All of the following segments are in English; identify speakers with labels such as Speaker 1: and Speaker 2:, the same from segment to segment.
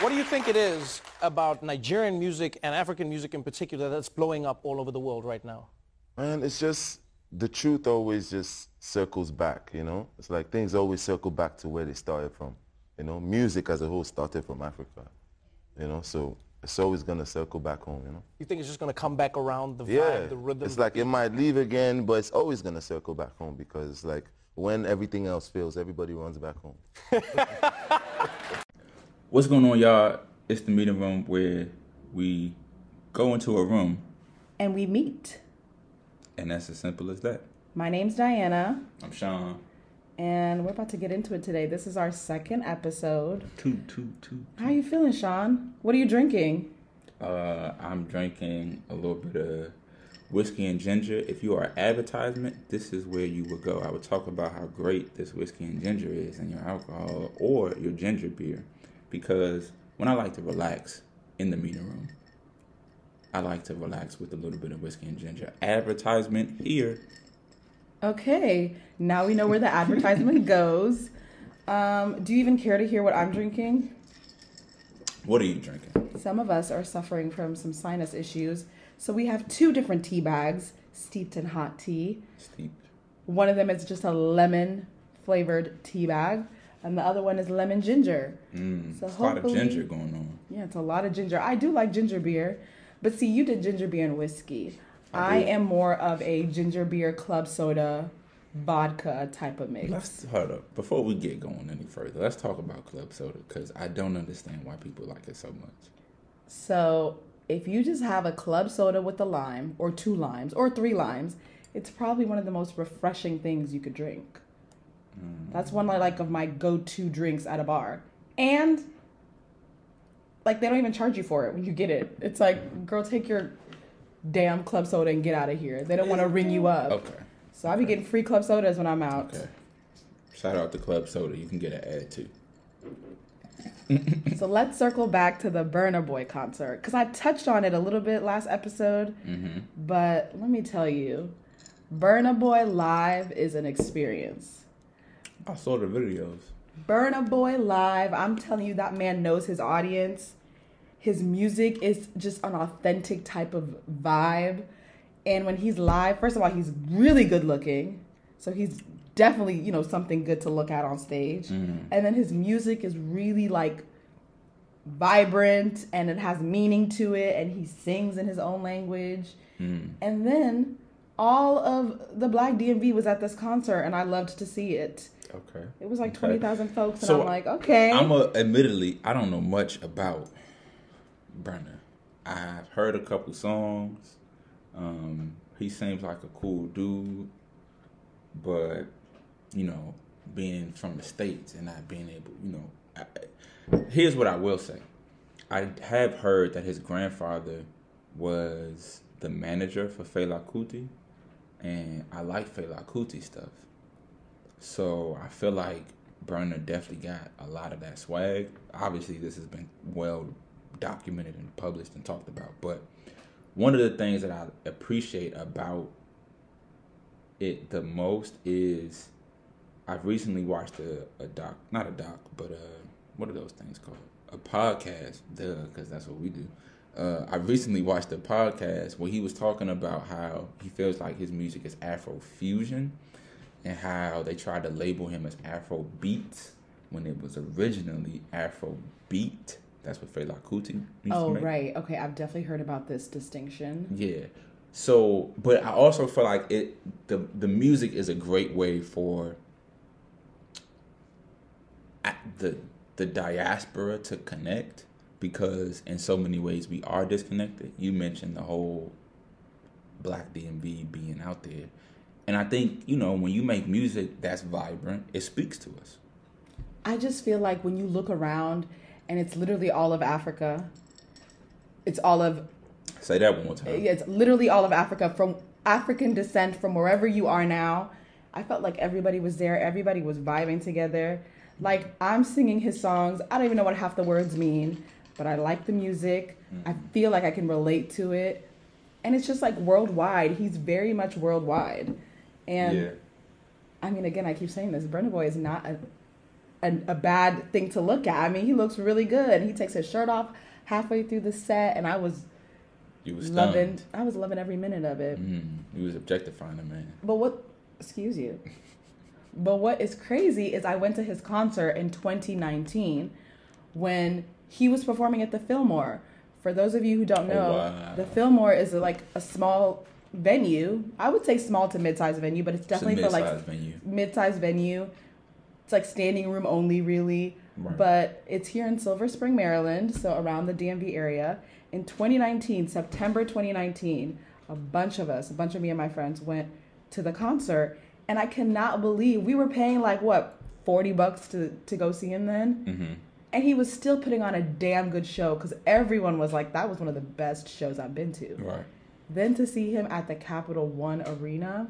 Speaker 1: What do you think it is about Nigerian music and African music in particular that's blowing up all over the world right now?
Speaker 2: Man, it's just the truth always just circles back, you know? It's like things always circle back to where they started from. You know, music as a whole started from Africa. You know, so it's always gonna circle back home, you know?
Speaker 1: You think it's just going to come back around the vibe,
Speaker 2: Yeah.
Speaker 1: the rhythm?
Speaker 2: It's like it might leave again, but it's always gonna circle back home because like when everything else fails, everybody runs back home.
Speaker 3: What's going on, y'all? It's the meeting room where we go into a room,
Speaker 4: and we meet.
Speaker 3: and that's as simple as that.
Speaker 4: My name's Diana,
Speaker 3: I'm Sean.
Speaker 4: and we're about to get into it today. This is our second episode.
Speaker 3: Two, two, two.
Speaker 4: How you feeling, Sean? What are you drinking?
Speaker 3: Uh, I'm drinking a little bit of whiskey and ginger. If you are advertisement, this is where you would go. I would talk about how great this whiskey and ginger is and your alcohol or your ginger beer, because when I like to relax in the meeting room, I like to relax with a little bit of whiskey and ginger. Advertisement here.
Speaker 4: Okay, now we know where the advertisement goes. Um, do you even care to hear what I'm drinking?
Speaker 3: What are you drinking?
Speaker 4: Some of us are suffering from some sinus issues, so we have two different tea bags steeped in hot tea.
Speaker 3: Steep.
Speaker 4: One of them is just a lemon flavored tea bag, and the other one is lemon ginger.
Speaker 3: Mm,
Speaker 4: So
Speaker 3: it's a lot of ginger going on.
Speaker 4: Yeah, it's a lot of ginger. I do like ginger beer, but see, you did ginger beer and whiskey.
Speaker 3: I
Speaker 4: I, am more of a ginger beer, club soda, vodka type of mix.
Speaker 3: Let's hold up before we get going any further. Let's talk about club soda because I don't understand why people like it so much.
Speaker 4: So, if you just have a club soda with a lime, or two limes, or three limes, it's probably one of the most refreshing things you could drink. That's one I like of my go-to drinks at a bar, and like they don't even charge you for it when you get it. It's like, girl, take your damn club soda and get out of here. They don't want to ring you up.
Speaker 3: Okay,
Speaker 4: So I be getting free club sodas when I'm out.
Speaker 3: okay. Shout out to Club Soda. You can get an ad too.
Speaker 4: So let's circle back to the Burna Boy concert because I touched on it a little bit last episode,
Speaker 3: Mm-hmm.
Speaker 4: but let me tell you, Burna Boy live is an experience.
Speaker 3: I saw the videos.
Speaker 4: Burna Boy live, I'm telling you, that man knows his audience. His music is just an authentic type of vibe. And when he's live, first of all, he's really good looking. So he's definitely, you know, something good to look at on stage. Mm-hmm. And then his music is really like vibrant and it has meaning to it and he sings in his own language. Mm-hmm. And then all of the Black DMV was at this concert and I loved to see it.
Speaker 3: Okay.
Speaker 4: It was like
Speaker 3: Okay.
Speaker 4: 20,000 folks and
Speaker 3: So,
Speaker 4: I'm like, okay.
Speaker 3: I'm a, admittedly, I don't know much about Burna. I've heard a couple songs. Um, he seems like a cool dude, but you know, being from the states and not being able, you know, I, here's what I will say. I have heard that his grandfather was the manager for Fela Kuti, and I like Fela Kuti stuff. So I feel like Burna definitely got a lot of that swag. Obviously, this has been well documented and published and talked about. But one of the things that I appreciate about it the most is I've recently watched a, a doc, not a doc, but uh, what are those things called? A podcast, duh, because that's what we do. Uh, I recently watched a podcast where he was talking about how he feels like his music is Afro fusion and how they tried to label him as Afro beats when it was originally Afro beat. That's what Fela Kuti used
Speaker 4: oh,
Speaker 3: to make.
Speaker 4: right. Okay. I've definitely heard about this distinction.
Speaker 3: Yeah. So, but I also feel like it the the music is a great way for the the diaspora to connect because in so many ways we are disconnected. You mentioned the whole Black DMV being out there. And I think, you know, when you make music that's vibrant, it speaks to us.
Speaker 4: I just feel like when you look around and it's literally all of Africa, it's all of
Speaker 3: Say that one more time.
Speaker 4: Yeah, it's literally all of Africa from African descent from wherever you are now. I felt like everybody was there. Everybody was vibing together. Like I'm singing his songs. I don't even know what half the words mean, but I like the music. I mm-hmm. feel like I can relate to it. And it's just like worldwide. He's very much worldwide. And I mean, again, I keep saying this. Burna Boy is not a, a, a bad thing to look at. I mean, he looks really good. He takes his shirt off halfway through the set, and I was
Speaker 3: You was
Speaker 4: loving.
Speaker 3: stunned.
Speaker 4: I was loving every minute of it.
Speaker 3: Mm, you was objectifying a man.
Speaker 4: But what? Excuse you. But what is crazy is I went to his concert in 2019 when he was performing at the Fillmore. For those of you who don't
Speaker 3: Oh,
Speaker 4: know,
Speaker 3: wow.
Speaker 4: the Fillmore is like a small venue. I would say small to mid-sized venue, but it's definitely
Speaker 3: it's
Speaker 4: for like
Speaker 3: venue.
Speaker 4: mid-sized venue. It's like standing room only, really.
Speaker 3: Right.
Speaker 4: But it's here in Silver Spring, Maryland, so around the DMV area. In 2019, September 2019, a bunch of us, a bunch of me and my friends, went to the concert, and I cannot believe we were paying like what 40 bucks to to go see him then,
Speaker 3: Mm-hmm.
Speaker 4: and he was still putting on a damn good show because everyone was like, that was one of the best shows I've been to.
Speaker 3: Right.
Speaker 4: Then to see him at the Capital One Arena,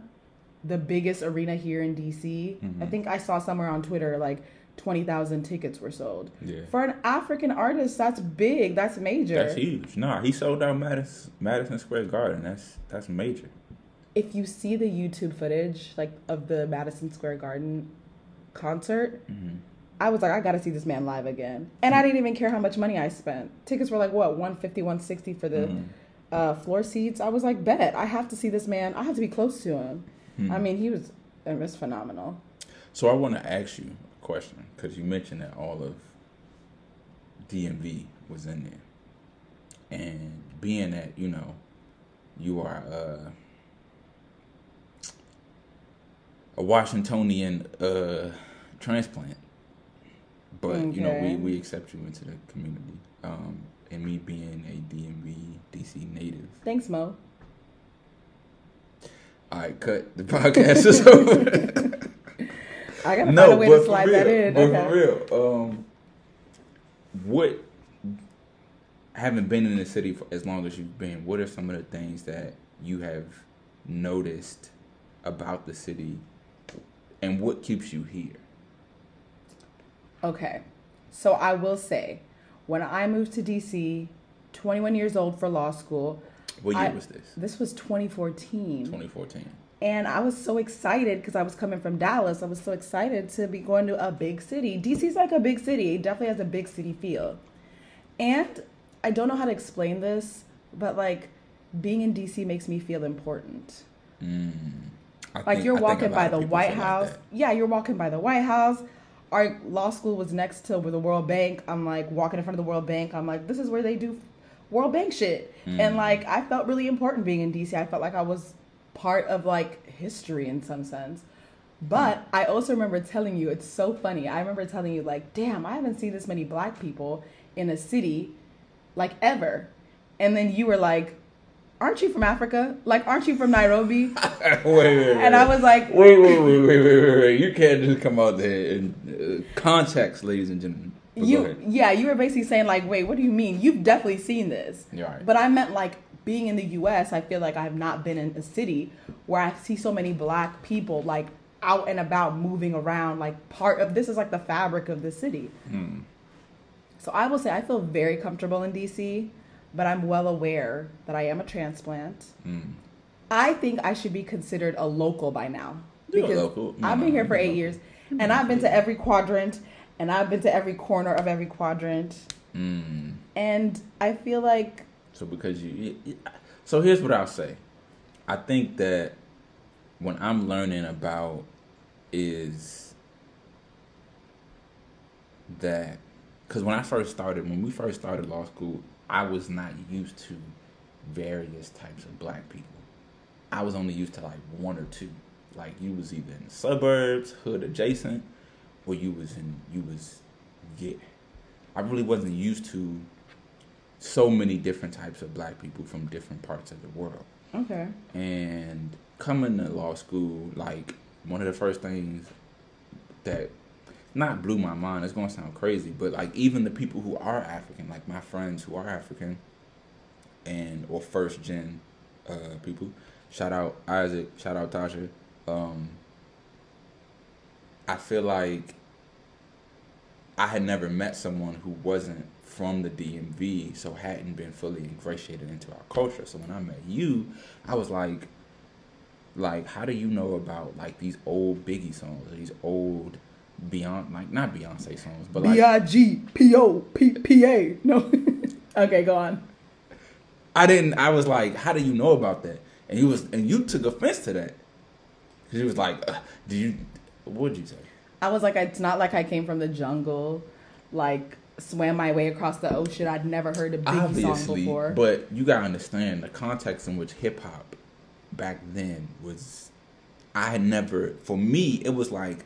Speaker 4: the biggest arena here in DC.
Speaker 3: Mm-hmm.
Speaker 4: I think I saw somewhere on Twitter like 20,000 tickets were sold.
Speaker 3: Yeah.
Speaker 4: For an African artist, that's big. That's major.
Speaker 3: That's huge. Nah, he sold out Madison, Madison Square Garden. That's that's major.
Speaker 4: If you see the YouTube footage like of the Madison Square Garden concert,
Speaker 3: Mm-hmm.
Speaker 4: I was like, I gotta see this man live again. And I didn't even care how much money I spent. Tickets were like what, 150, 160 for the
Speaker 3: Mhm.
Speaker 4: Uh, floor seats. I was like, bet I have to see this man. I have to be close to him.
Speaker 3: Hmm.
Speaker 4: I mean, he was it was phenomenal.
Speaker 3: So I want to ask you a question because you mentioned that all of DMV was in there, and being that you know you are uh, a Washingtonian uh, transplant, but you know we, we accept you into the community. Um, and me being a DMV DC native,
Speaker 4: Thanks, Mo.
Speaker 3: All right, cut the podcast is over.
Speaker 4: I gotta find a way to slide
Speaker 3: for
Speaker 4: that in.
Speaker 3: But
Speaker 4: Okay.
Speaker 3: for real, um, what having been in the city for as long as you've been, what are some of the things that you have noticed about the city, and what keeps you here?
Speaker 4: Okay. So I will say, when I moved to DC, 21 years old for law school,
Speaker 3: What year
Speaker 4: I-
Speaker 3: was this?
Speaker 4: this was 2014.
Speaker 3: 2014.
Speaker 4: And I was so excited because I was coming from Dallas. I was so excited to be going to a big city. DC's like a big city. It definitely has a big city feel. And I don't know how to explain this, but like being in DC makes me feel important.
Speaker 3: Mm. I
Speaker 4: Like
Speaker 3: think-
Speaker 4: you're
Speaker 3: I
Speaker 4: walking by the White
Speaker 3: feel like
Speaker 4: House. yeah, you're walking by the White House. Our law school was next to where the World Bank. I'm like walking in front of the World Bank. I'm like, this is where they do World Bank shit.
Speaker 3: Mm.
Speaker 4: And like I felt really important being in DC. I felt like I was part of like history in some sense. But I also remember telling you, it's so funny. I remember telling you, like, damn, I haven't seen this many black people in a city like ever. And then you were like, aren't you from Africa? Like, aren't you from Nairobi?
Speaker 3: wait, wait, wait.
Speaker 4: And I was like,
Speaker 3: Wait, wait, wait, wait, wait, wait, wait. You can't just come out there and uh, context, ladies and gentlemen. But
Speaker 4: you yeah you were basically saying like wait what do you mean you've definitely seen this
Speaker 3: right.
Speaker 4: but i meant like being in the us i feel like i have not been in a city where i see so many black people like out and about moving around like part of this is like the fabric of the city
Speaker 3: Hmm.
Speaker 4: so i will say i feel very comfortable in dc but i'm well aware that i am a transplant
Speaker 3: Hmm.
Speaker 4: i think i should be considered a local by now
Speaker 3: You're a
Speaker 4: because
Speaker 3: local. No,
Speaker 4: i've been here for eight
Speaker 3: local.
Speaker 4: years and i've been to every quadrant and i've been to every corner of every quadrant
Speaker 3: Mm.
Speaker 4: and I feel like
Speaker 3: So because you, so here's what I'll say. I think that when I'm learning about is that because when I first started, when we first started law school, I was not used to various types of black people. I was only used to like one or two. Like you was either in the suburbs, hood adjacent, or you was in you was yeah. I really wasn't used to so many different types of black people from different parts of the world.
Speaker 4: okay,
Speaker 3: And coming to law school, like one of the first things that not blew my mind, it's gonna sound crazy, but like even the people who are African, like my friends who are African and or first gen uh people, shout out Isaac, shout out Tasha. Um I feel like I had never met someone who wasn't from the DMV, so hadn't been fully ingratiated into our culture. So when I met you, I was like, like, how do you know about like these old Biggie songs, these old Beyond like not Beyonce songs, but like
Speaker 4: B I G P O P P A. No. okay, go on.
Speaker 3: I didn't. I was like, "How do you know about that?" And you was and you took offense to that. Cause you was like, uh, "Did you? What did you say?"
Speaker 4: I was like, it's not like I came from the jungle, like swam my way across the ocean. I'd never heard a Biggie song
Speaker 3: Obviously,
Speaker 4: before.
Speaker 3: but you gotta understand the context in which hip hop back then was. I had never. For me, it was like,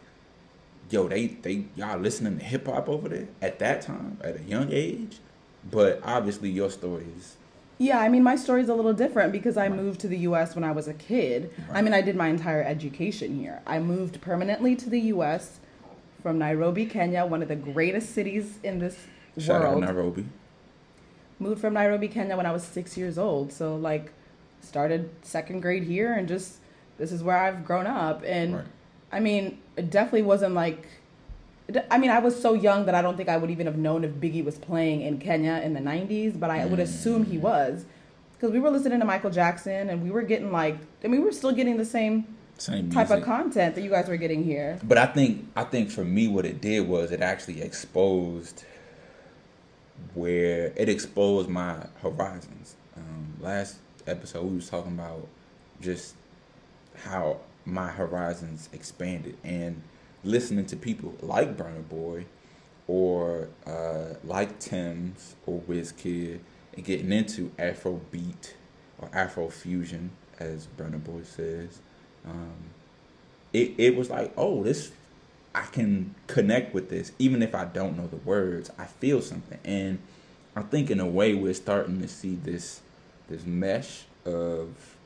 Speaker 3: yo, they they y'all listening to hip hop over there at that time at a young age. But obviously, your story is
Speaker 4: Yeah, I mean, my story's a little different because I moved to the U.S. when I was a kid. I mean, I did my entire education here. I moved permanently to the U.S. from Nairobi, Kenya, one of the greatest cities in this
Speaker 3: shout out
Speaker 4: world.
Speaker 3: Nairobi.
Speaker 4: Moved from Nairobi, Kenya when I was six years old. So, like, started second grade here and just this is where I've grown up. And
Speaker 3: Right.
Speaker 4: I mean, it definitely wasn't like. I mean, I was so young that I don't think I would even have known if Biggie was playing in Kenya in the 90s, but I would assume he was. Because we were listening to Michael Jackson and we were getting like, I mean, we were still getting the same
Speaker 3: Same
Speaker 4: type
Speaker 3: music.
Speaker 4: of content that you guys were getting here.
Speaker 3: But I think I think for me, what it did was it actually exposed where it exposed my horizons. Um, last episode, we was talking about just how my horizons expanded and listening to people like Burna Boy or uh, like Tems or Wizkid and getting into Afro beat or Afro fusion, as Burna Boy says. Um, it, it was like, oh, this I can connect with this even if I don't know the words. I feel something, and I think in a way we're starting to see this this mesh of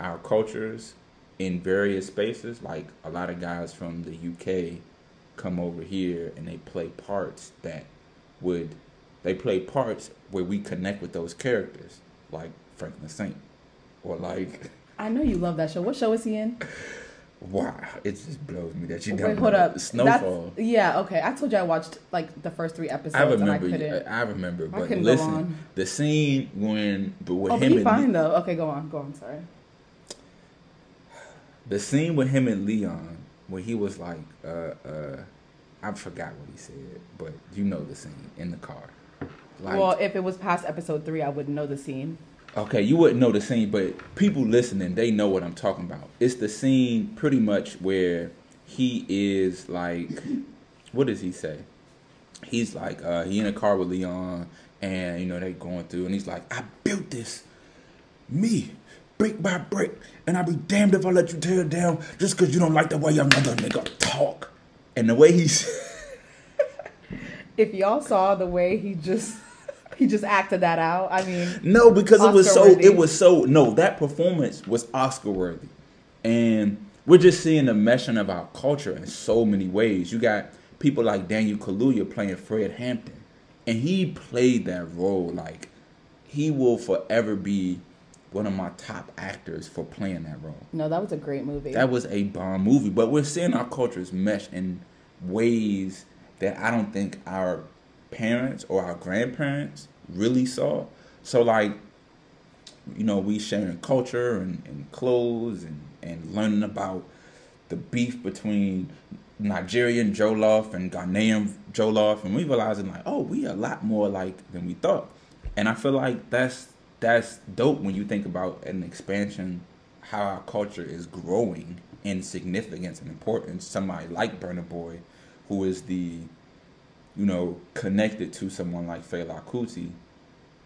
Speaker 3: our cultures in various spaces. Like a lot of guys from the UK come over here and they play parts that would they play parts where we connect with those characters, like Franklin Saint, or like
Speaker 4: I know you love that show. What show is he in?
Speaker 3: wow, it just blows me that you
Speaker 4: Wait,
Speaker 3: don't
Speaker 4: hold up.
Speaker 3: Snowfall.
Speaker 4: That's, yeah, okay. I told you I watched like the first three episodes
Speaker 3: I remember.
Speaker 4: and I couldn't.
Speaker 3: I remember. But
Speaker 4: couldn't go
Speaker 3: listen,
Speaker 4: on.
Speaker 3: the scene when, but with
Speaker 4: oh,
Speaker 3: him and
Speaker 4: fine though. Okay, go on. Go on. Sorry.
Speaker 3: The scene with him and Leon, where he was like, uh, uh, I forgot what he said, but you know the scene in the car. Like,
Speaker 4: well, if it was past episode three, I wouldn't know the scene.
Speaker 3: okay, you wouldn't know the scene, but people listening, they know what I'm talking about. It's the scene pretty much where he is like, what does he say? He's like, uh, he in a car with Leon, and you know they going through, and he's like, I built this, me, brick by brick, and I'll be damned if I let you tear down just because you don't like the way another nigga talk. And the way he's,
Speaker 4: If y'all saw the way he just he just acted that out, I mean,
Speaker 3: no, because it was so,
Speaker 4: Oscar-worthy.
Speaker 3: it was so, no, that performance was Oscar worthy, and we're just seeing the meshing of our culture in so many ways. You got people like Daniel Kaluuya playing Fred Hampton, and he played that role like he will forever be one of my top actors for playing that role.
Speaker 4: no, that was a great movie.
Speaker 3: That was a bomb movie, but we're seeing our cultures mesh in ways that I don't think our parents or our grandparents really saw. So like, you know, we sharing culture and, and clothes and, and learning about the beef between Nigerian Jollof and Ghanaian Jollof, and we realizing like, oh, we a lot more like than we thought. And I feel like that's that's dope when you think about an expansion, how our culture is growing in significance and importance. Somebody like Burna Boy, who is the, you know, connected to someone like Fela Kuti,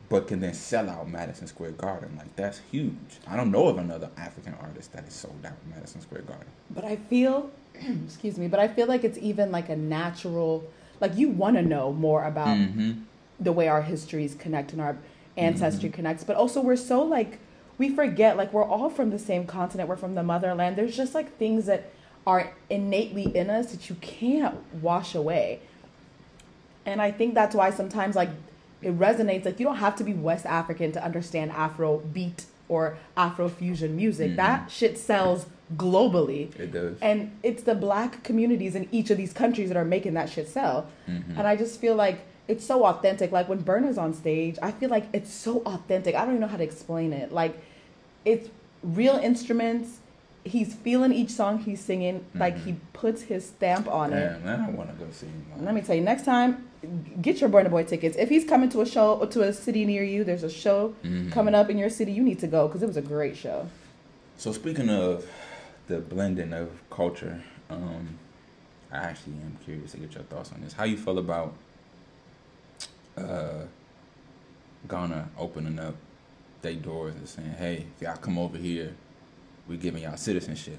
Speaker 3: but can then sell out Madison Square Garden. Like that's huge. I don't know of another African artist that is sold out Madison Square Garden.
Speaker 4: but I feel, excuse me, but I feel like it's even like a natural, like you want to know more about
Speaker 3: Mm-hmm.
Speaker 4: the way our histories connect and our ancestry connects, but also we're so like we forget like we're all from the same continent, we're from the motherland. There's just like things that are innately in us that you can't wash away. And I think that's why sometimes like it resonates like you don't have to be West African to understand Afro beat or Afro fusion music. That shit sells globally.
Speaker 3: It does.
Speaker 4: And it's the black communities in each of these countries that are making that shit sell.
Speaker 3: Mm-hmm.
Speaker 4: And I just feel like it's so authentic. Like when Burna's on stage, I feel like it's so authentic. I don't even know how to explain it. Like it's real instruments he's feeling each song he's singing, like he puts his stamp on it.
Speaker 3: Damn, man, I want to go see him.
Speaker 4: Let me tell you, next time, get your Burna Boy tickets. If he's coming to a show or to a city near you, there's a show
Speaker 3: Mm-hmm.
Speaker 4: coming up in your city, you need to go because it was a great show.
Speaker 3: So speaking of the blending of culture, um, I actually am curious to get your thoughts on this. How you feel about uh, Ghana opening up their doors and saying, "Hey, if y'all come over here, We're giving y'all citizenship."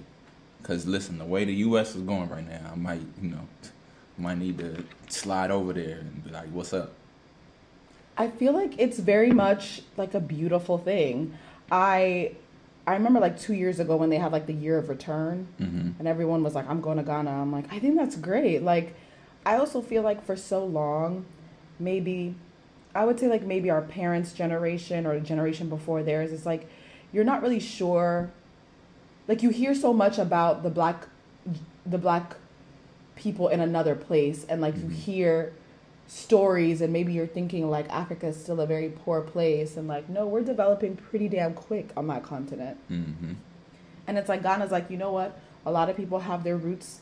Speaker 3: Cause listen, the way the U.S. is going right now, I might, you know, might need to slide over there and be like, "What's up?"
Speaker 4: I feel like it's very much like a beautiful thing. I I remember like two years ago when they had like the year of return
Speaker 3: Mm-hmm.
Speaker 4: and everyone was like, I'm going to Ghana. I'm like, I think that's great. Like I also feel like for so long, maybe I would say like maybe our parents' generation or the generation before theirs is like you're not really sure like you hear so much about the black the black people in another place and like you hear stories and maybe you're thinking like Africa is still a very poor place and like no we're developing pretty damn quick on that continent.
Speaker 3: Mm-hmm.
Speaker 4: and it's like Ghana's like you know what? A lot of people have their roots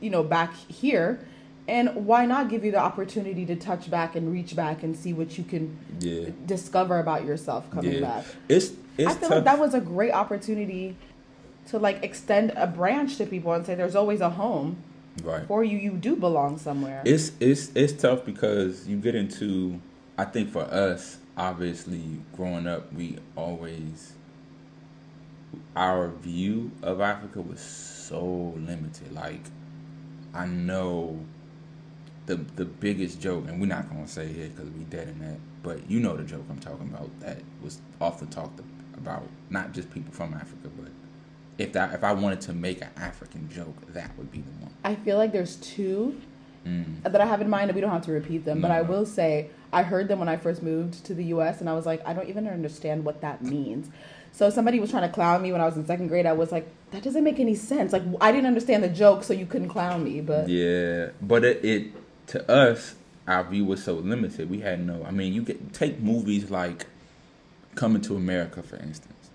Speaker 4: you know back here and why not give you the opportunity to touch back and reach back and see what you can
Speaker 3: Yeah,
Speaker 4: discover about yourself coming
Speaker 3: yeah.
Speaker 4: back
Speaker 3: It's it's
Speaker 4: I feel
Speaker 3: tough.
Speaker 4: like that was a great opportunity to like extend a branch to people and say there's always a home
Speaker 3: right.
Speaker 4: for you. You do belong somewhere.
Speaker 3: It's it's it's tough because you get into I think for us, obviously growing up we always our view of Africa was so limited. Like I know the the biggest joke, and we're not gonna say it because we dead in that, but you know the joke I'm talking about that was often talked about, not just people from Africa, but if that if I wanted to make an African joke, that would be the one.
Speaker 4: I feel like there's two
Speaker 3: Mm.
Speaker 4: that I have in mind, and we don't have to repeat them. But
Speaker 3: No,
Speaker 4: I
Speaker 3: no.
Speaker 4: will say I heard them when I first moved to the U.S. and I was like, I don't even understand what that means. So somebody was trying to clown me when I was in second grade. I was like, that doesn't make any sense. Like I didn't understand the joke, so you couldn't clown me. But
Speaker 3: Yeah, but it, it to us, our view was so limited. We had no. I mean, you get take movies like Coming to America, for instance.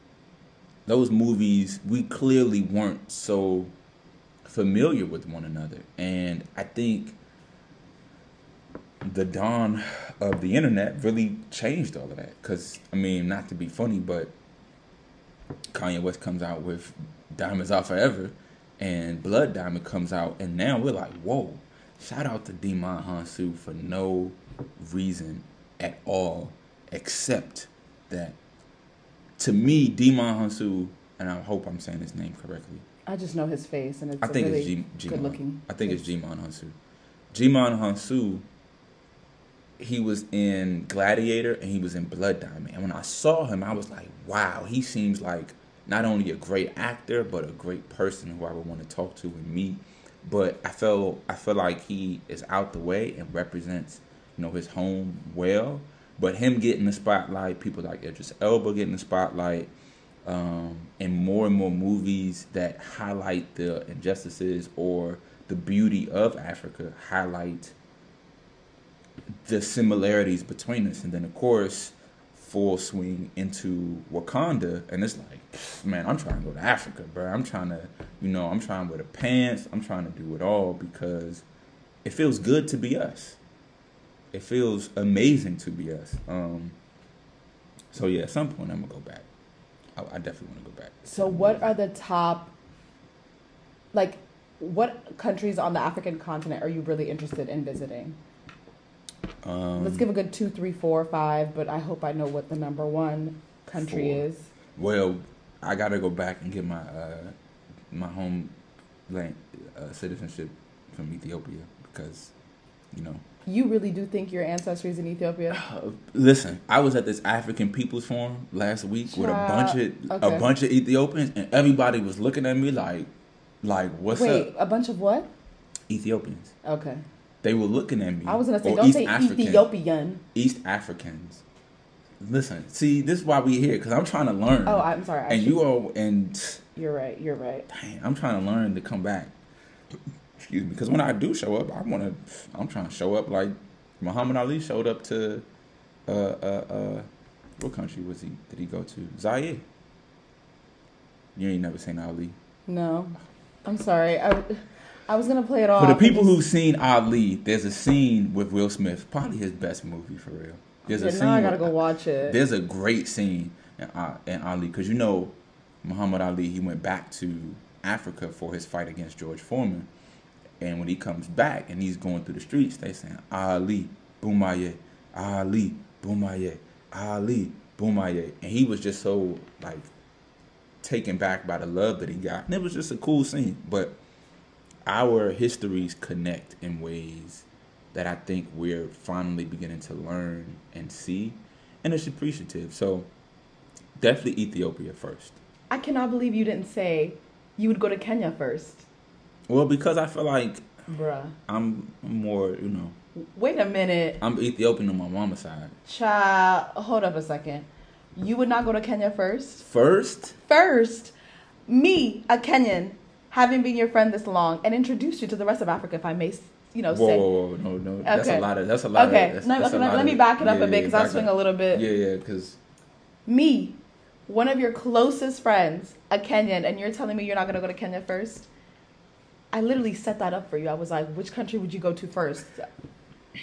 Speaker 3: Those movies, we clearly weren't so familiar with one another, and I think the dawn of the internet really changed all of that. Because I mean, not to be funny, but Kanye West comes out with Diamonds Are Forever, and Blood Diamond comes out, and now we're like, whoa! Shout out to Demon Hansu for no reason at all, except that to me, Demon Hansu, and I hope I'm saying his name correctly.
Speaker 4: I just know his face, and it's
Speaker 3: I think
Speaker 4: really
Speaker 3: it's G, G
Speaker 4: good looking.
Speaker 3: I think it's Djimon Hounsou. Djimon Hounsou. He was in Gladiator and he was in Blood Diamond. And when I saw him, I was like, wow, he seems like not only a great actor, but a great person who I would want to talk to and meet. But I felt I feel like he is out the way and represents, you know, his home well. But him getting the spotlight, people like Idris Elba getting the spotlight, um, and more and more movies that highlight the injustices or the beauty of Africa highlight the similarities between us. And then, of course, full swing into Wakanda, and it's like, man, I'm trying to go to Africa, bro. I'm trying to, you know, I'm trying wear the pants. I'm trying to do it all because it feels good to be us. It feels amazing to be us. Um, so yeah, at some point I'm gonna go back. I, I definitely want to go back.
Speaker 4: So, what are the top, like, what countries on the African continent are you really interested in visiting?
Speaker 3: Um,
Speaker 4: Let's give a good two, three, four, five, but I hope I know what the number one country
Speaker 3: Four.
Speaker 4: is.
Speaker 3: Well, I gotta go back and get my uh, my home land uh, citizenship from Ethiopia because, you know.
Speaker 4: You really do think your ancestry is in Ethiopia?
Speaker 3: Uh, listen, I was at this African Peoples Forum last week with a bunch of
Speaker 4: okay.
Speaker 3: a bunch of Ethiopians, and everybody was looking at me like, like, what's
Speaker 4: Wait,
Speaker 3: up,
Speaker 4: a bunch of what?
Speaker 3: Ethiopians?
Speaker 4: Okay.
Speaker 3: They were looking at me.
Speaker 4: I was gonna say, don't
Speaker 3: East
Speaker 4: say
Speaker 3: African-
Speaker 4: Ethiopian.
Speaker 3: East Africans. Listen, see, this is why we here because I'm trying to learn.
Speaker 4: Oh, I'm sorry. I
Speaker 3: and
Speaker 4: should-
Speaker 3: you all and
Speaker 4: You're right. You're right.
Speaker 3: dang, I'm trying to learn to come back. Excuse me, because when I do show up, I want to. I'm trying to show up like Muhammad Ali showed up to. Uh, uh, uh, what country was he? Did he go to Zaire? You ain't never seen Ali.
Speaker 4: No, I'm sorry. I, I was gonna play it off.
Speaker 3: For the people
Speaker 4: just-
Speaker 3: who've seen Ali, there's a scene with Will Smith, probably his best movie for real. There's a scene.
Speaker 4: I gotta go watch it.
Speaker 3: There's a great scene in, uh, in Ali because you know Muhammad Ali. He went back to Africa for his fight against George Foreman, and when he comes back and he's going through the streets, they saying Ali, bomaye, Ali, bomaye, Ali, bomaye, and he was just so like taken back by the love that he got, and it was just a cool scene. But our histories connect in ways that I think we're finally beginning to learn and see, and it's appreciative. So definitely Ethiopia first.
Speaker 4: I cannot believe you didn't say you would go to Kenya first,
Speaker 3: Well, because I feel like
Speaker 4: bruh.
Speaker 3: I'm more, you know,
Speaker 4: Wait a minute,
Speaker 3: I'm Ethiopian on my mama's side.
Speaker 4: child. Hold up a second. You would not go to Kenya first.
Speaker 3: First,
Speaker 4: First, me, a Kenyan, having been your friend this long, and introduce you to the rest of Africa, if I may, you know,
Speaker 3: whoa,
Speaker 4: say.
Speaker 3: whoa, whoa, no, no, that's a lot of, that's a lot
Speaker 4: Okay,
Speaker 3: of, that's,
Speaker 4: no,
Speaker 3: that's
Speaker 4: okay, let, let me back it up
Speaker 3: yeah,
Speaker 4: a bit because
Speaker 3: yeah,
Speaker 4: I
Speaker 3: back
Speaker 4: swing
Speaker 3: up.
Speaker 4: a little bit.
Speaker 3: Yeah, yeah, because
Speaker 4: Me, one of your closest friends, a Kenyan, and you're telling me you're not gonna go to Kenya first? I literally set that up for you. I was like, which country would you go to first?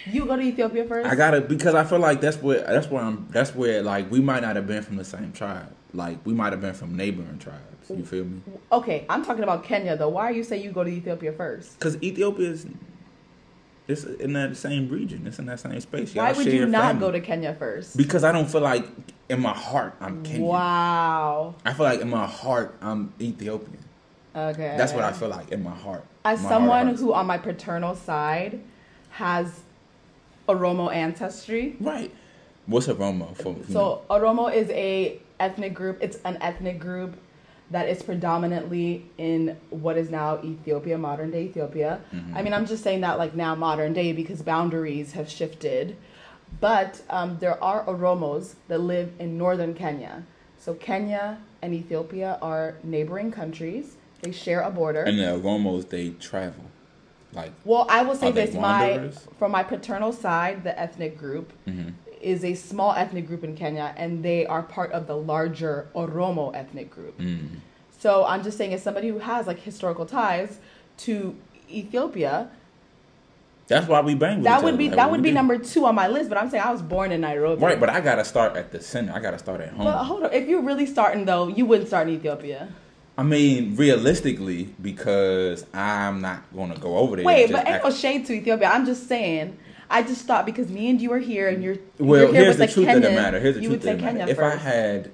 Speaker 4: You go to Ethiopia first?
Speaker 3: I gotta because I feel like that's where that's where I'm that's where like we might not have been from the same tribe. Like we might have been from neighboring tribes. You feel me?
Speaker 4: Okay, I'm talking about Kenya though. Why are you saying you go to Ethiopia first?
Speaker 3: Because Ethiopia is it's in that same region. It's in that same space.
Speaker 4: Why
Speaker 3: Y'all
Speaker 4: would you not
Speaker 3: family.
Speaker 4: go to Kenya first?
Speaker 3: Because I don't feel like in my heart I'm Kenyan.
Speaker 4: Wow.
Speaker 3: I feel like in my heart I'm Ethiopian.
Speaker 4: Okay.
Speaker 3: That's what I feel like in my heart.
Speaker 4: As
Speaker 3: My
Speaker 4: someone
Speaker 3: hurts.
Speaker 4: who on my paternal side has Oromo ancestry.
Speaker 3: right. What's a Romo for?
Speaker 4: So Oromo is a ethnic group. It's an ethnic group that is predominantly in what is now Ethiopia, modern day Ethiopia.
Speaker 3: Mm-hmm.
Speaker 4: I mean, I'm just saying that like now modern day because boundaries have shifted. But um, there are Oromos that live in northern Kenya. So Kenya and Ethiopia are neighboring countries. They share a border.
Speaker 3: and the Romos they travel, like
Speaker 4: Well, I will say this: my from my paternal side, the ethnic group
Speaker 3: Mm-hmm.
Speaker 4: Is a small ethnic group in Kenya, and they are part of the larger Oromo ethnic group.
Speaker 3: mm,
Speaker 4: So I'm just saying, as somebody who has like historical ties to Ethiopia,
Speaker 3: that's why we bang. With
Speaker 4: that would be
Speaker 3: like
Speaker 4: that would be
Speaker 3: do.
Speaker 4: number two on my list. But I'm saying I was born in Nairobi.
Speaker 3: Right, but I gotta start at the center. I gotta start at home.
Speaker 4: But hold on, if you're really starting though, you wouldn't start in Ethiopia.
Speaker 3: I mean, realistically, because I'm not gonna go over there.
Speaker 4: Wait,
Speaker 3: just
Speaker 4: but ain't
Speaker 3: act-
Speaker 4: no shade to Ethiopia. I'm just saying. I just thought because me and you are here and you're
Speaker 3: well,
Speaker 4: you're here
Speaker 3: here's
Speaker 4: with
Speaker 3: the truth of the matter. Here's the
Speaker 4: you
Speaker 3: truth
Speaker 4: would
Speaker 3: of the
Speaker 4: say
Speaker 3: matter.
Speaker 4: Kenya
Speaker 3: If I had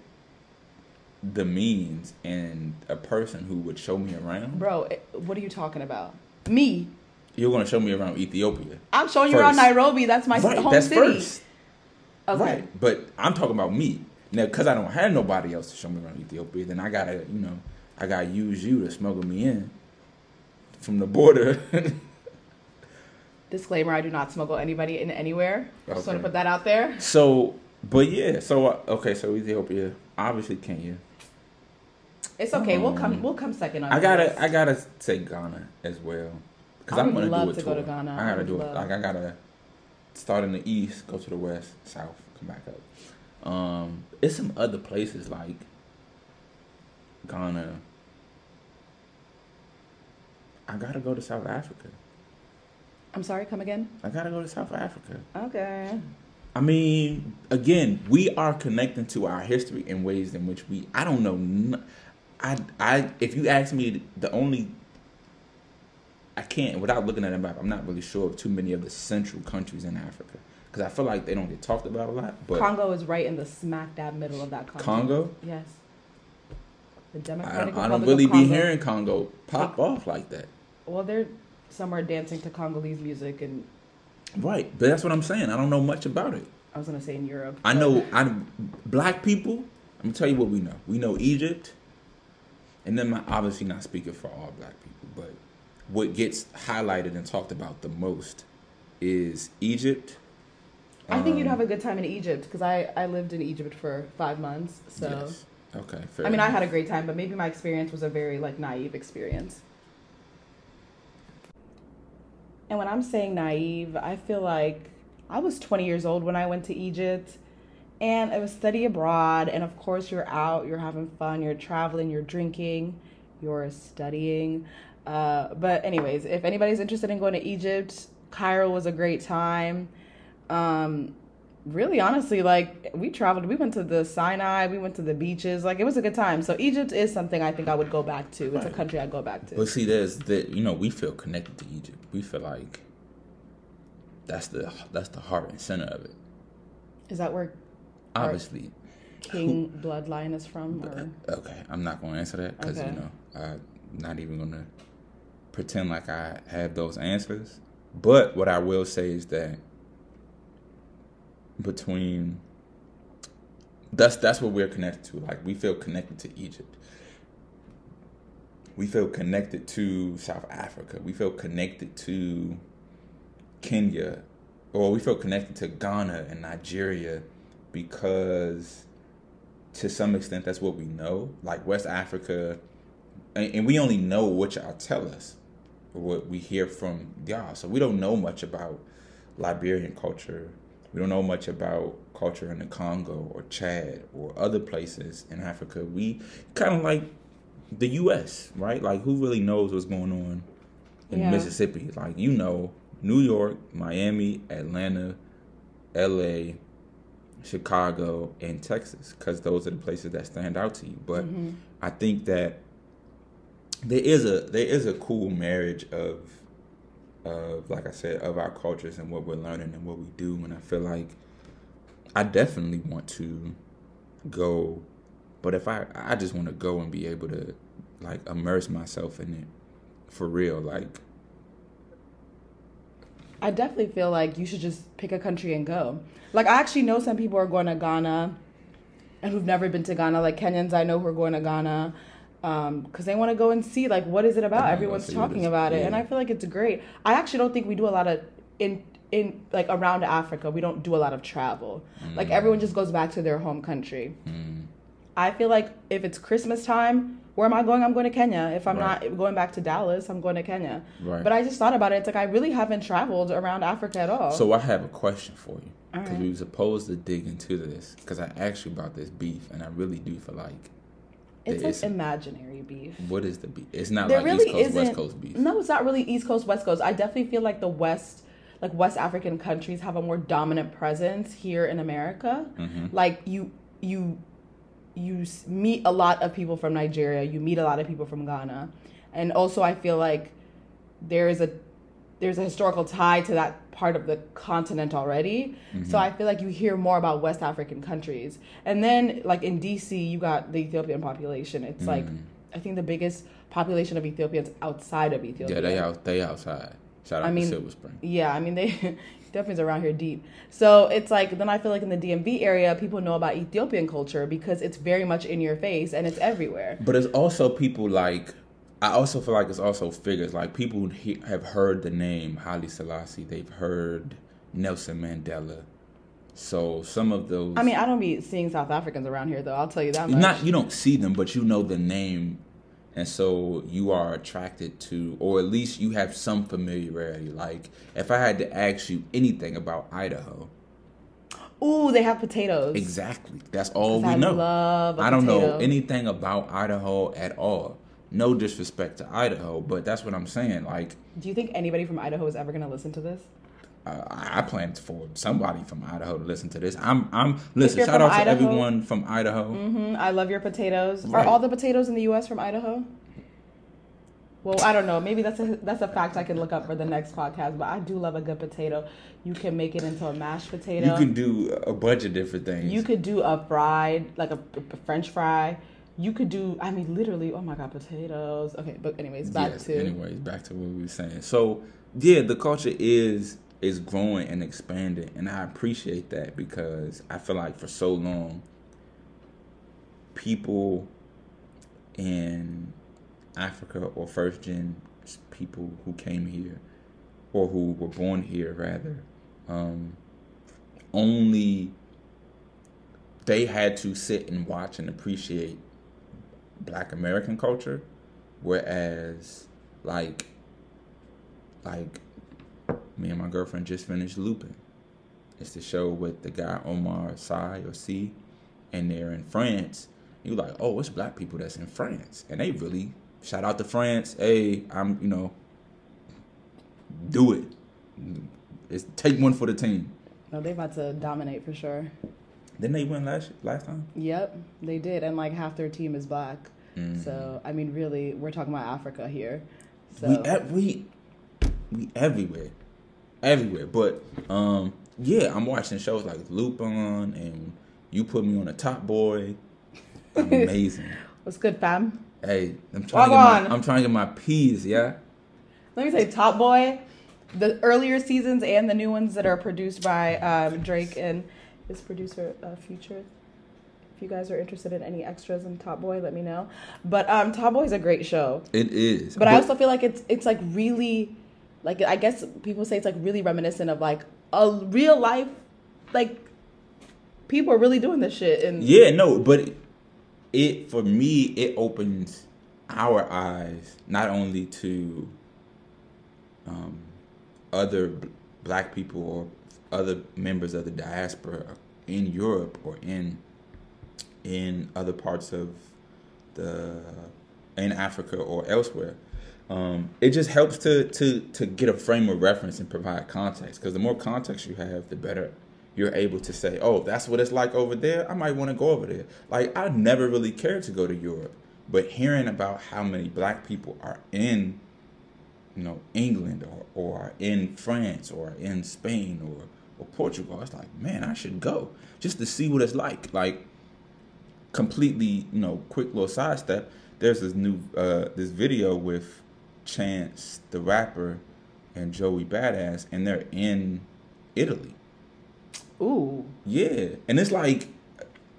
Speaker 3: the means and a person who would show me around,
Speaker 4: Bro, what are you talking about? Me.
Speaker 3: you're gonna show me around Ethiopia.
Speaker 4: I'm showing you around Nairobi. That's my
Speaker 3: right,
Speaker 4: home
Speaker 3: that's
Speaker 4: city.
Speaker 3: first.
Speaker 4: Okay.
Speaker 3: Right, but I'm talking about me now because I don't have nobody else to show me around Ethiopia. Then I gotta, you know, I gotta use you to smuggle me in from the border.
Speaker 4: Disclaimer: I do not smuggle anybody in anywhere. I just want to put that out there.
Speaker 3: so, but yeah, so uh, okay, so Ethiopia, obviously Kenya.
Speaker 4: It's okay. We'll
Speaker 3: Um,
Speaker 4: come. We'll come second on.
Speaker 3: I gotta,
Speaker 4: list.
Speaker 3: I gotta say Ghana as well because
Speaker 4: I
Speaker 3: I'm gonna
Speaker 4: love
Speaker 3: do a
Speaker 4: to
Speaker 3: tour.
Speaker 4: go to Ghana.
Speaker 3: I
Speaker 4: I
Speaker 3: gotta
Speaker 4: would
Speaker 3: do it. Like I gotta start in the east, go to the west, south, come back up. Um, it's some other places like Ghana. I gotta go to South Africa.
Speaker 4: I'm sorry. Come again.
Speaker 3: I gotta go to South Africa.
Speaker 4: Okay.
Speaker 3: I mean, again, we are connecting to our history in ways in which we I don't know. I I if you ask me, the only I can't without looking at a map. I'm not really sure of too many of the central countries in Africa because I feel like they don't get talked about a lot. But
Speaker 4: Congo is right in the smack dab middle of that country.
Speaker 3: Congo,
Speaker 4: Yes. The
Speaker 3: I
Speaker 4: Democratic
Speaker 3: don't, I don't really be hearing Congo pop off like that.
Speaker 4: Well, they're somewhere dancing to Congolese music, and
Speaker 3: Right, but that's what I'm saying. I don't know much about it.
Speaker 4: I was gonna say in Europe.
Speaker 3: I know I black people. I'm gonna tell you what we know. We know Egypt, and then I'm obviously not speaking for all black people, but what gets highlighted and talked about the most is Egypt.
Speaker 4: I think you'd
Speaker 3: um,
Speaker 4: have a good time in Egypt because I I lived in Egypt for five months. So
Speaker 3: Yes. Okay. Fair
Speaker 4: I mean, I had a great time, but maybe my experience was a very like naive experience. And when I'm saying naive, I feel like I was 20 years old when I went to Egypt, and it was study abroad. And of course, you're out, you're having fun, you're traveling, you're drinking, you're studying. Uh, but anyways, if anybody's interested in going to Egypt, Cairo was a great time. Um, really honestly like we traveled we went to the sinai we went to the beaches like it was a good time so egypt is something i think i would go back to it's a country i'd go back to
Speaker 3: But see, there's that you know we feel connected to Egypt. We feel like that's the that's the heart and center of it.
Speaker 4: is that where
Speaker 3: Obviously,
Speaker 4: king bloodline is from or uh,
Speaker 3: okay. I'm not going to answer that because
Speaker 4: Okay.
Speaker 3: you know I'm not even going to pretend like I have those answers. But what I will say is that between that's that's what we're connected to. Like we feel connected to Egypt. We feel connected to South Africa. We feel connected to Kenya, or we feel connected to Ghana and Nigeria because to some extent that's what we know. Like West Africa, and, we only know what y'all tell us, what we hear from y'all. So we don't know much about Liberian culture. We don't know much about culture in the Congo or Chad or other places in Africa. We kind of like the U.S., right? Like who really knows what's going on in
Speaker 4: Yeah.
Speaker 3: Mississippi? Like you know, New York, Miami, Atlanta, L.A., Chicago, and Texas, because those are the places that stand out to you. But mm-hmm. I think that there is a there is a cool marriage of of like I said of our cultures and what we're learning and what we do. And I feel like I definitely want to go, but if I I just want to go and be able to like immerse myself in it for real, like
Speaker 4: I definitely feel like you should just pick a country and go. Like I actually know some people are going to Ghana and who've never been to Ghana. Like Kenyans I know who are going to Ghana Um, because they want to go and see like what is it about. Everyone's talking about it, and. I feel like it's great. I actually don't think we do a lot of in in like around Africa. We don't do a lot of travel. Mm. Like everyone just goes back to their home country. Mm. I feel like if it's Christmas time, where am I going? I'm going to Kenya. If I'm
Speaker 3: Right.
Speaker 4: not going back to Dallas, I'm going to Kenya.
Speaker 3: Right.
Speaker 4: But I just thought about it. It's like I really haven't traveled around Africa at all.
Speaker 3: So I have a question for you because
Speaker 4: Alright.
Speaker 3: we were supposed to dig into this because I asked you about this beef and I really do feel like
Speaker 4: it's like imaginary beef.
Speaker 3: what is the beef? It's not
Speaker 4: There
Speaker 3: like
Speaker 4: really
Speaker 3: East Coast
Speaker 4: isn't.
Speaker 3: West Coast beef.
Speaker 4: No, it's not really East Coast West Coast. I definitely feel like the West, like West African countries, have a more dominant presence here in America.
Speaker 3: Mm-hmm.
Speaker 4: Like you, you, you meet a lot of people from Nigeria. You meet a lot of people from Ghana, and also I feel like there is a there's a historical tie to that part of the continent already.
Speaker 3: Mm-hmm.
Speaker 4: So I feel like you hear more about West African countries. And then like in DC, you got the Ethiopian population. It's like
Speaker 3: Mm.
Speaker 4: I think the biggest population of Ethiopians outside of Ethiopia.
Speaker 3: Yeah, they out they outside. Shout out
Speaker 4: I mean-
Speaker 3: to Silver Spring.
Speaker 4: Yeah, I mean they Ethiopians around here deep. So it's like then I feel like in the DMV area, people know about Ethiopian culture because it's very much in your face and it's everywhere.
Speaker 3: But it's also people like I also feel like it's also figures like people he, have heard the name Haile Selassie. They've heard Nelson Mandela. So some of those.
Speaker 4: I mean, I don't be seeing South Africans around here though. I'll tell you that much.
Speaker 3: not you don't see them, but you know the name, and so you are attracted to, or at least you have some familiarity. Like if I had to ask you anything about Idaho,
Speaker 4: Ooh, they have potatoes.
Speaker 3: exactly that's all we
Speaker 4: I
Speaker 3: know. I don't know anything about Idaho at all. No disrespect to Idaho, but that's what I'm saying. Like
Speaker 4: Do you think anybody from Idaho is ever going to listen to this?
Speaker 3: uh, I plan for somebody from Idaho to listen to this. I'm I'm listen. Shout out to
Speaker 4: Idaho-
Speaker 3: everyone from Idaho.
Speaker 4: Mm-hmm, I love your potatoes.
Speaker 3: Right.
Speaker 4: Are all the potatoes in the U.S. from Idaho? Well, I don't know. Maybe that's a that's a fact I can look up for the next podcast. But I do love a good potato. You can make it into a mashed potato.
Speaker 3: You can do a bunch of different things.
Speaker 4: You could do a fried, like a, a French fry. You could do. I mean, literally. Oh my god, potatoes. Okay, but anyways, back
Speaker 3: yes,
Speaker 4: to
Speaker 3: anyways, back to what we were saying. So yeah, the culture is is growing and expanding, and I appreciate that because I feel like for so long, people in Africa or first gen people who came here or who were born here rather um, only they had to sit and watch and appreciate black american culture whereas like like me and my girlfriend just finished looping It's the show with the guy Omar Sy or C, and they're in France. You're like, oh, it's black people that's in France, and they really shout out to France. Hey, I'm you know, do it. It's take one for the team.
Speaker 4: No, they about to dominate for sure.
Speaker 3: Didn't they win last last time?
Speaker 4: Yep, they did, and like half their team is black.
Speaker 3: Mm-hmm.
Speaker 4: So I mean, really, we're talking about Africa here. So
Speaker 3: We we we everywhere, everywhere. But um, yeah, I'm watching shows like Lupin and You Put Me on a Top Boy. Amazing.
Speaker 4: what's good, fam?
Speaker 3: hey, I'm trying. To get my. I'm trying to get my P's. Yeah.
Speaker 4: Let me say, Top Boy, the earlier seasons and the new ones that are produced by um, Drake and his producer uh, Future. If you guys are interested in any extras in Top Boy, let me know. But um, Top Boy is a great show.
Speaker 3: It is.
Speaker 4: But I also feel like it's it's like really, like I guess people say it's like really reminiscent of like a real life, like people are really doing this shit and
Speaker 3: Yeah, no, but it, it for me it opens our eyes not only to um, other b- black people or other members of the diaspora in Europe or in in other parts of the in Africa or elsewhere. Um, it just helps to to to get a frame of reference and provide context because the more context you have, the better you're able to say, "Oh, that's what it's like over there. I might want to go over there." Like I never really cared to go to Europe, but hearing about how many black people are in, you know, England or or in France or in Spain or or Portugal, it's like, man, I should go just to see what it's like. Like completely, you know, quick little sidestep. There's this new uh this video with Chance the rapper and Joey Badass and they're in Italy.
Speaker 4: ooh,
Speaker 3: Yeah. And it's like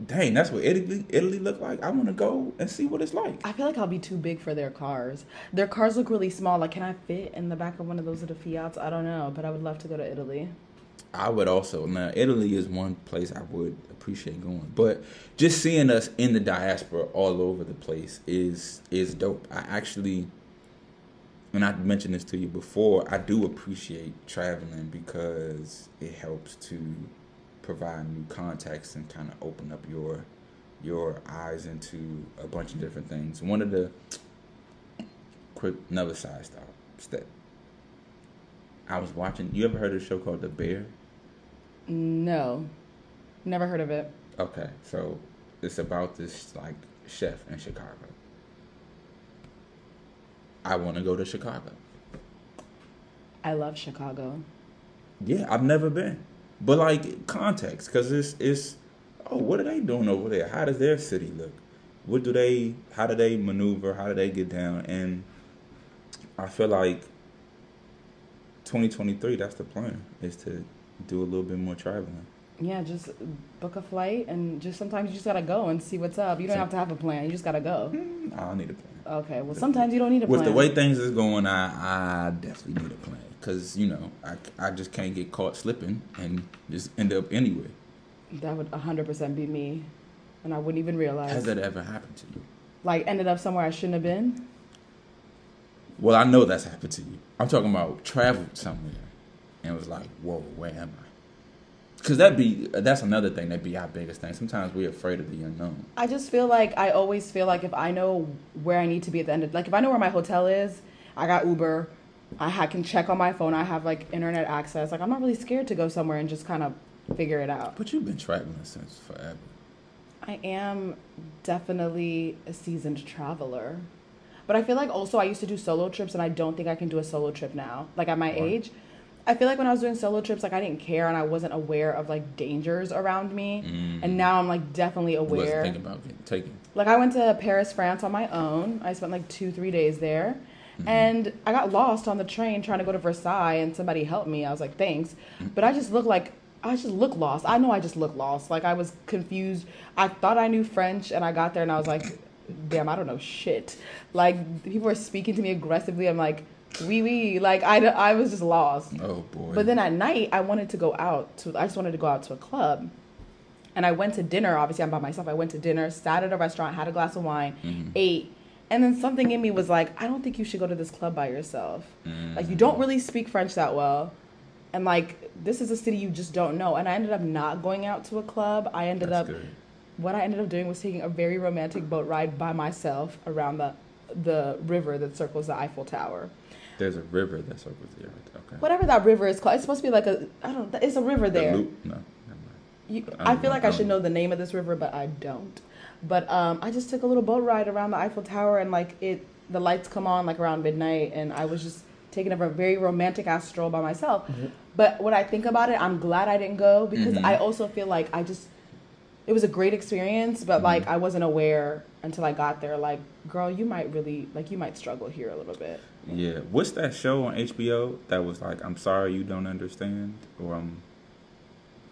Speaker 3: dang, that's what Italy Italy look like. I want to go and see what it's like.
Speaker 4: I feel like I'll be too big for their cars. Their cars look really small. Like, can I fit in the back of one of those little Fiats? I don't know, but I would love to go to Italy.
Speaker 3: I would also now Italy is one place I would appreciate going, but just seeing us in the diaspora all over the place is is dope. I actually, and I mentioned this to you before, I do appreciate traveling because it helps to provide new context and kind of open up your your eyes into a bunch of different things. One of the quick another side step. I was watching. You ever heard of a show called The Bear?
Speaker 4: No, never heard of it.
Speaker 3: Okay, so it's about this like chef in Chicago. I want to go to Chicago.
Speaker 4: I love Chicago.
Speaker 3: Yeah, I've never been, but like context, because it's it's oh, what are they doing over there? How does their city look? What do they? How do they maneuver? How do they get down? And I feel like 2023. That's the plan is to do a little bit more traveling.
Speaker 4: Yeah, just book a flight and just sometimes you just gotta go and see what's up. You don't have to have a plan. You just gotta go.
Speaker 3: Hmm, I don't need a plan.
Speaker 4: Okay. Well, sometimes you don't need a plan.
Speaker 3: With the way things is going, I, I definitely need a plan because you know I, I just can't get caught slipping and just end up anywhere.
Speaker 4: that would 100% be me, and I wouldn't even realize.
Speaker 3: Has that ever happened to you?
Speaker 4: like ended up somewhere I shouldn't have been.
Speaker 3: Well, I know that's happened to you. I'm talking about traveled somewhere and it was like, whoa, where am I? Because that be that's another thing that be our biggest thing. Sometimes we're afraid of the unknown.
Speaker 4: I just feel like I always feel like if I know where I need to be at the end of like if I know where my hotel is, I got Uber, I can check on my phone, I have like internet access. Like I'm not really scared to go somewhere and just kind of figure it out.
Speaker 3: But you've been traveling since forever.
Speaker 4: I am definitely a seasoned traveler. But I feel like also I used to do solo trips and I don't think I can do a solo trip now. Like at my age, I feel like when I was doing solo trips like I didn't care and I wasn't aware of like dangers around me. Mm. And now I'm like definitely aware.
Speaker 3: thinking about getting taken.
Speaker 4: Like I went to Paris, France on my own. I spent like 2-3 days there. Mm-hmm. And I got lost on the train trying to go to Versailles and somebody helped me. I was like, "Thanks." But I just look like I just look lost. I know I just look lost. Like I was confused. I thought I knew French and I got there and I was like, "Damn, I don't know shit." Like people were speaking to me aggressively. I'm like, "Wee wee." Like I I was just lost.
Speaker 3: Oh boy.
Speaker 4: But then at night, I wanted to go out to. I just wanted to go out to a club, and I went to dinner. Obviously, I'm by myself. I went to dinner, sat at a restaurant, had a glass of wine,
Speaker 3: Mm-hmm.
Speaker 4: ate, and then something in me was like, I don't think you should go to this club by yourself.
Speaker 3: Mm-hmm.
Speaker 4: Like you don't really speak French that well. and like this is a city you just don't know. And I ended up not going out to a club. I ended
Speaker 3: That's
Speaker 4: up
Speaker 3: good.
Speaker 4: what I ended up doing was taking a very romantic boat ride by myself around the the river that circles the Eiffel Tower.
Speaker 3: There's a river that circles the earth. Okay.
Speaker 4: Whatever that river is called, it's supposed to be like a I don't. It's a river
Speaker 3: The
Speaker 4: there.
Speaker 3: loop? No.
Speaker 4: You,
Speaker 3: I
Speaker 4: I, feel like I
Speaker 3: I
Speaker 4: should know the name of this river, but I don't. But um, I just took a little boat ride around the Eiffel Tower, and like it, the lights come on like around midnight, and I was just taking a very romantic ass stroll by myself. But when I think about it, I'm glad I didn't go because
Speaker 3: Mhm.
Speaker 4: I also feel like I just, it was a great experience, but like
Speaker 3: Mm-hmm.
Speaker 4: I wasn't aware until I got there. Like, girl, you might really like you might struggle here a little bit.
Speaker 3: Yeah. What's that show on HBO that was like, I'm sorry you don't understand? Or I'm,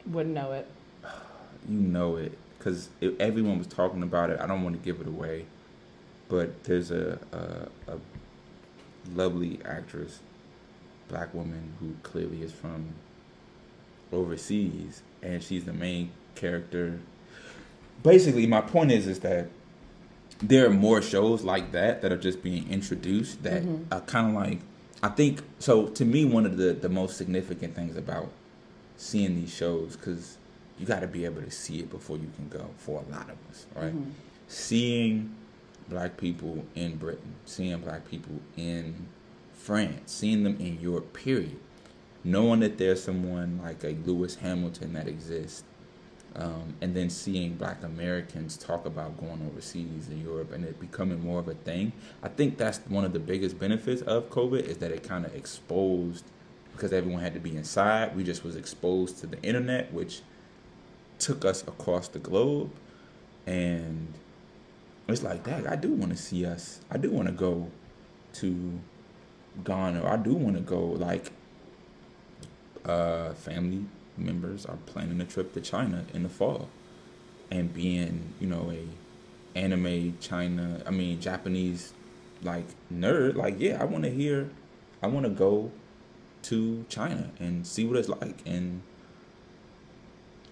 Speaker 4: Wouldn't know it.
Speaker 3: you know it. Because everyone was talking about it. I don't want to give it away. But there's a, a, a lovely actress, black woman, who clearly is from overseas. And she's the main character. Basically, my point is, is that there are more shows like that that are just being introduced that mm-hmm. are kind of like I think so to me one of the the most significant things about seeing these shows cuz you got to be able to see it before you can go for a lot of us right? Mm-hmm. Seeing black people in Britain seeing black people in France seeing them in Europe period. Knowing that there's someone like a Lewis Hamilton that exists um, and then seeing black Americans talk about going overseas in Europe and it becoming more of a thing. I think that's one of the biggest benefits of COVID is that it kind of exposed because everyone had to be inside. We just was exposed to the internet, which took us across the globe, and it's like that. I do want to see us. I do want to go to Ghana. I do want to go like uh, family members are planning a trip to China in the fall, and being you know a anime China, I mean Japanese like nerd, like yeah, I want to hear, I want to go to China and see what it's like, and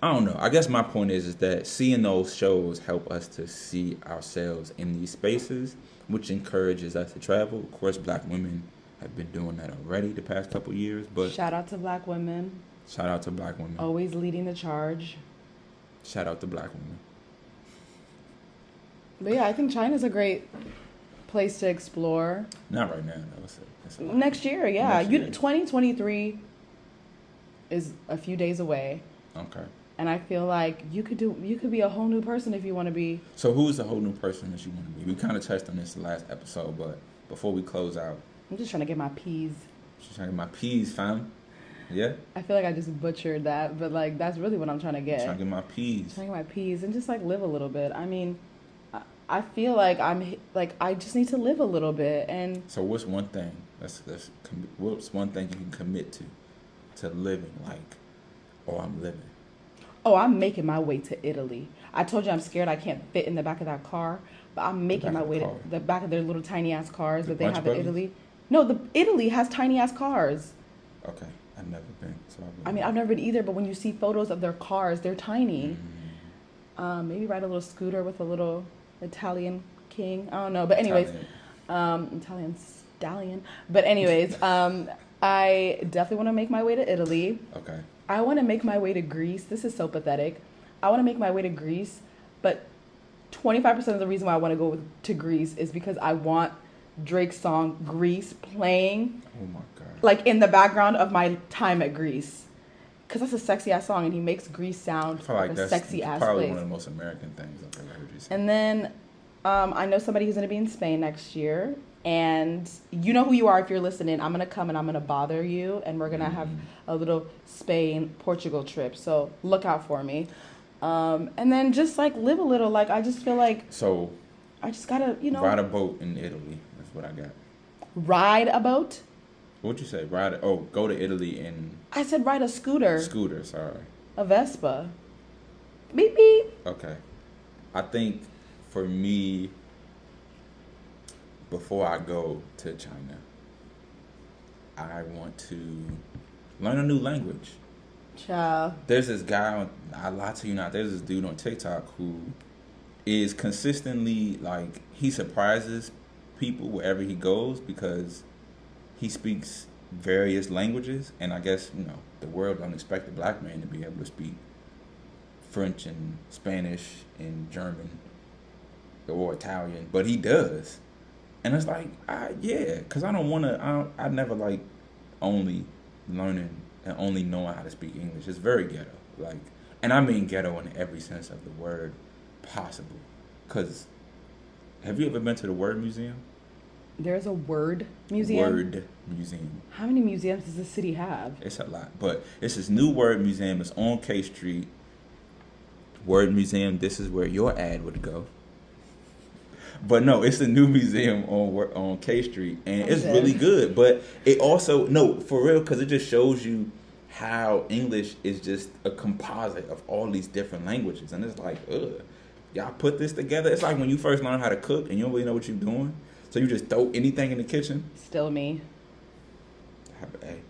Speaker 3: I don't know. I guess my point is is that seeing those shows help us to see ourselves in these spaces, which encourages us to travel. Of course, black women have been doing that already the past couple years, but
Speaker 4: Shout out to black women,
Speaker 3: shout out to black women.
Speaker 4: always leading the charge.
Speaker 3: Shout out to black women.
Speaker 4: But yeah, I think China's a great place to explore.
Speaker 3: Not right now. though. It's a, it's a lot.
Speaker 4: Next year, yeah.
Speaker 3: Next
Speaker 4: you
Speaker 3: year.
Speaker 4: 2023 is a few days away.
Speaker 3: Okay.
Speaker 4: And I feel like you could do you could be a whole new person if you want to be.
Speaker 3: So who's the whole new person that you want to be? We kind of touched on this the last episode, but before we close out,
Speaker 4: I'm just trying to get my P's.
Speaker 3: she's trying to get my peas, fam. Yeah,
Speaker 4: I feel like I just butchered that, but like that's really what I'm trying to get.
Speaker 3: trying to get my peas.
Speaker 4: Trying to get my P's and just like live a little bit. I mean, I, I feel like I'm like I just need to live a little bit and
Speaker 3: So what's one thing? Let's let's what's one thing you can commit to, to living like, oh I'm living.
Speaker 4: oh, I'm making my way to Italy. I told you I'm scared I can't fit in the back of that car, but I'm making my way to the back of their little tiny ass cars
Speaker 3: The
Speaker 4: that they have in? Italy. No, the Italy has tiny ass cars.
Speaker 3: Okay, I've never been. So I've
Speaker 4: I mean, I've never been either, but when you see photos of their cars, they're tiny.
Speaker 3: Mm.
Speaker 4: Um, maybe ride a little scooter with a little Italian king. I don't know, but anyways,
Speaker 3: Italian.
Speaker 4: um, Italian stallion. But anyways, um, I definitely want to make my way to Italy.
Speaker 3: Okay.
Speaker 4: I want to make my way to Greece. This is so pathetic. I want to make my way to Greece, but 25% of the reason why I want to go to Greece is because I want Drake's song Greece playing
Speaker 3: Oh my god.
Speaker 4: like in the background of my time at Greece. Cause that's a sexy ass song, and he makes Greece sound like,
Speaker 3: like
Speaker 4: a sexy ass
Speaker 3: probably
Speaker 4: place.
Speaker 3: one of the most American things I've ever heard you say.
Speaker 4: And then um, I know somebody who's gonna be in Spain next year, and you know who you are if you're listening. I'm gonna come and I'm gonna bother you, and we're gonna have a little Spain Portugal trip. So look out for me. Um, and then just like live a little. Like I just feel like
Speaker 3: so
Speaker 4: I just gotta you know
Speaker 3: ride a boat in Italy. What I got.
Speaker 4: ride a boat.
Speaker 3: What'd you say? Ride? A, oh, go to Italy and.
Speaker 4: I said ride a scooter,
Speaker 3: scooter. Sorry.
Speaker 4: a Vespa. Beep beep.
Speaker 3: Okay. I think for me, before I go to China, I want to learn a new language.
Speaker 4: Ciao.
Speaker 3: There's this guy on, I lie to you not, there's this dude on TikTok who is consistently like, he surprises people wherever he goes because he speaks various languages. And I guess, you know, the world don't expect a black man to be able to speak French and Spanish and German or Italian, but he does. And it's like, I, yeah, because I don't want to, I, I never like only learning and only knowing how to speak English. It's very ghetto. Like, and I mean ghetto in every sense of the word possible. Because have you ever been to the Word Museum?
Speaker 4: There's a word museum.
Speaker 3: Word Museum.
Speaker 4: How many museums does the city have?
Speaker 3: It's a lot, but it's this new Word Museum. It's on K Street. Word Museum. This is where your ad would go. But no, it's a new museum on on K Street, and it's really good. But it also no for real because it just shows you how English is just a composite of all these different languages, and it's like, ugh, y'all put this together. It's like when you first learn how to cook and you don't really know what you're doing, so you just throw anything in the kitchen.
Speaker 4: Still me.
Speaker 3: Hey,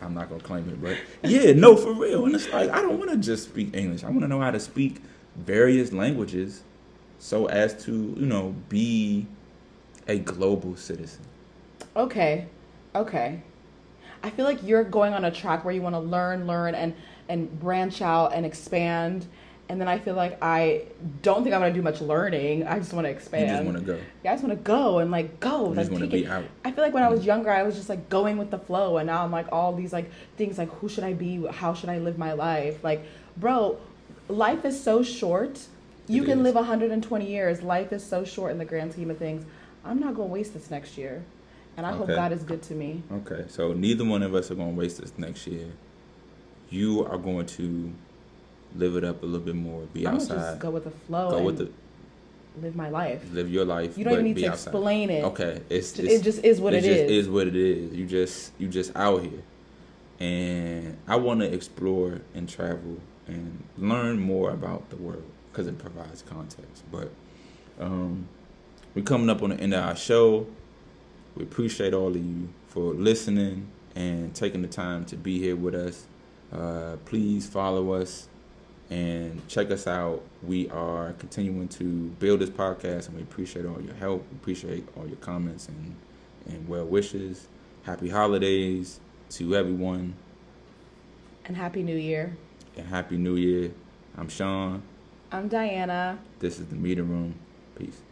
Speaker 3: I'm not gonna claim it, but yeah, no, for real. And it's like I don't want to just speak English. I want to know how to speak various languages, so as to you know be a global citizen.
Speaker 4: Okay. Okay. I feel like you're going on a track where you want to learn, learn, and and branch out and expand. And then I feel like I don't think I'm gonna do much learning. I just want to expand.
Speaker 3: You just want to go.
Speaker 4: Yeah, I just want to go and like go.
Speaker 3: You just want to be out.
Speaker 4: I feel like when I was mm-hmm. younger, I was just like going with the flow, and now I'm like all these like things like who should I be? How should I live my life? Like, bro, life is so short. You
Speaker 3: It
Speaker 4: can
Speaker 3: is.
Speaker 4: live 120 years. Life is so short in the grand scheme of things. I'm not gonna waste this next year, and I hope God is good to me.
Speaker 3: Okay, so neither one of us are gonna waste this next year. You are going to live it up a little bit more. Be
Speaker 4: I'm
Speaker 3: outside.
Speaker 4: just go with the flow
Speaker 3: Go with the
Speaker 4: live my life.
Speaker 3: live your life.
Speaker 4: You don't even need to
Speaker 3: outside.
Speaker 4: explain it.
Speaker 3: Okay, it's,
Speaker 4: It just is what
Speaker 3: it
Speaker 4: it
Speaker 3: just
Speaker 4: is.
Speaker 3: is what it is. You just you just out here, and I want to explore and travel and learn more about the world because it provides context. But um, we're coming up on the end of our show. We appreciate all of you for listening and taking the time to be here with us. Uh, please follow us and check us out. We are continuing to build this podcast, and we appreciate all your help. We appreciate all your comments and, and well wishes. Happy holidays to everyone,
Speaker 4: And happy New Year.
Speaker 3: and Happy New Year. I'm Sean.
Speaker 4: I'm Diana.
Speaker 3: This is the Meeting Room. Peace.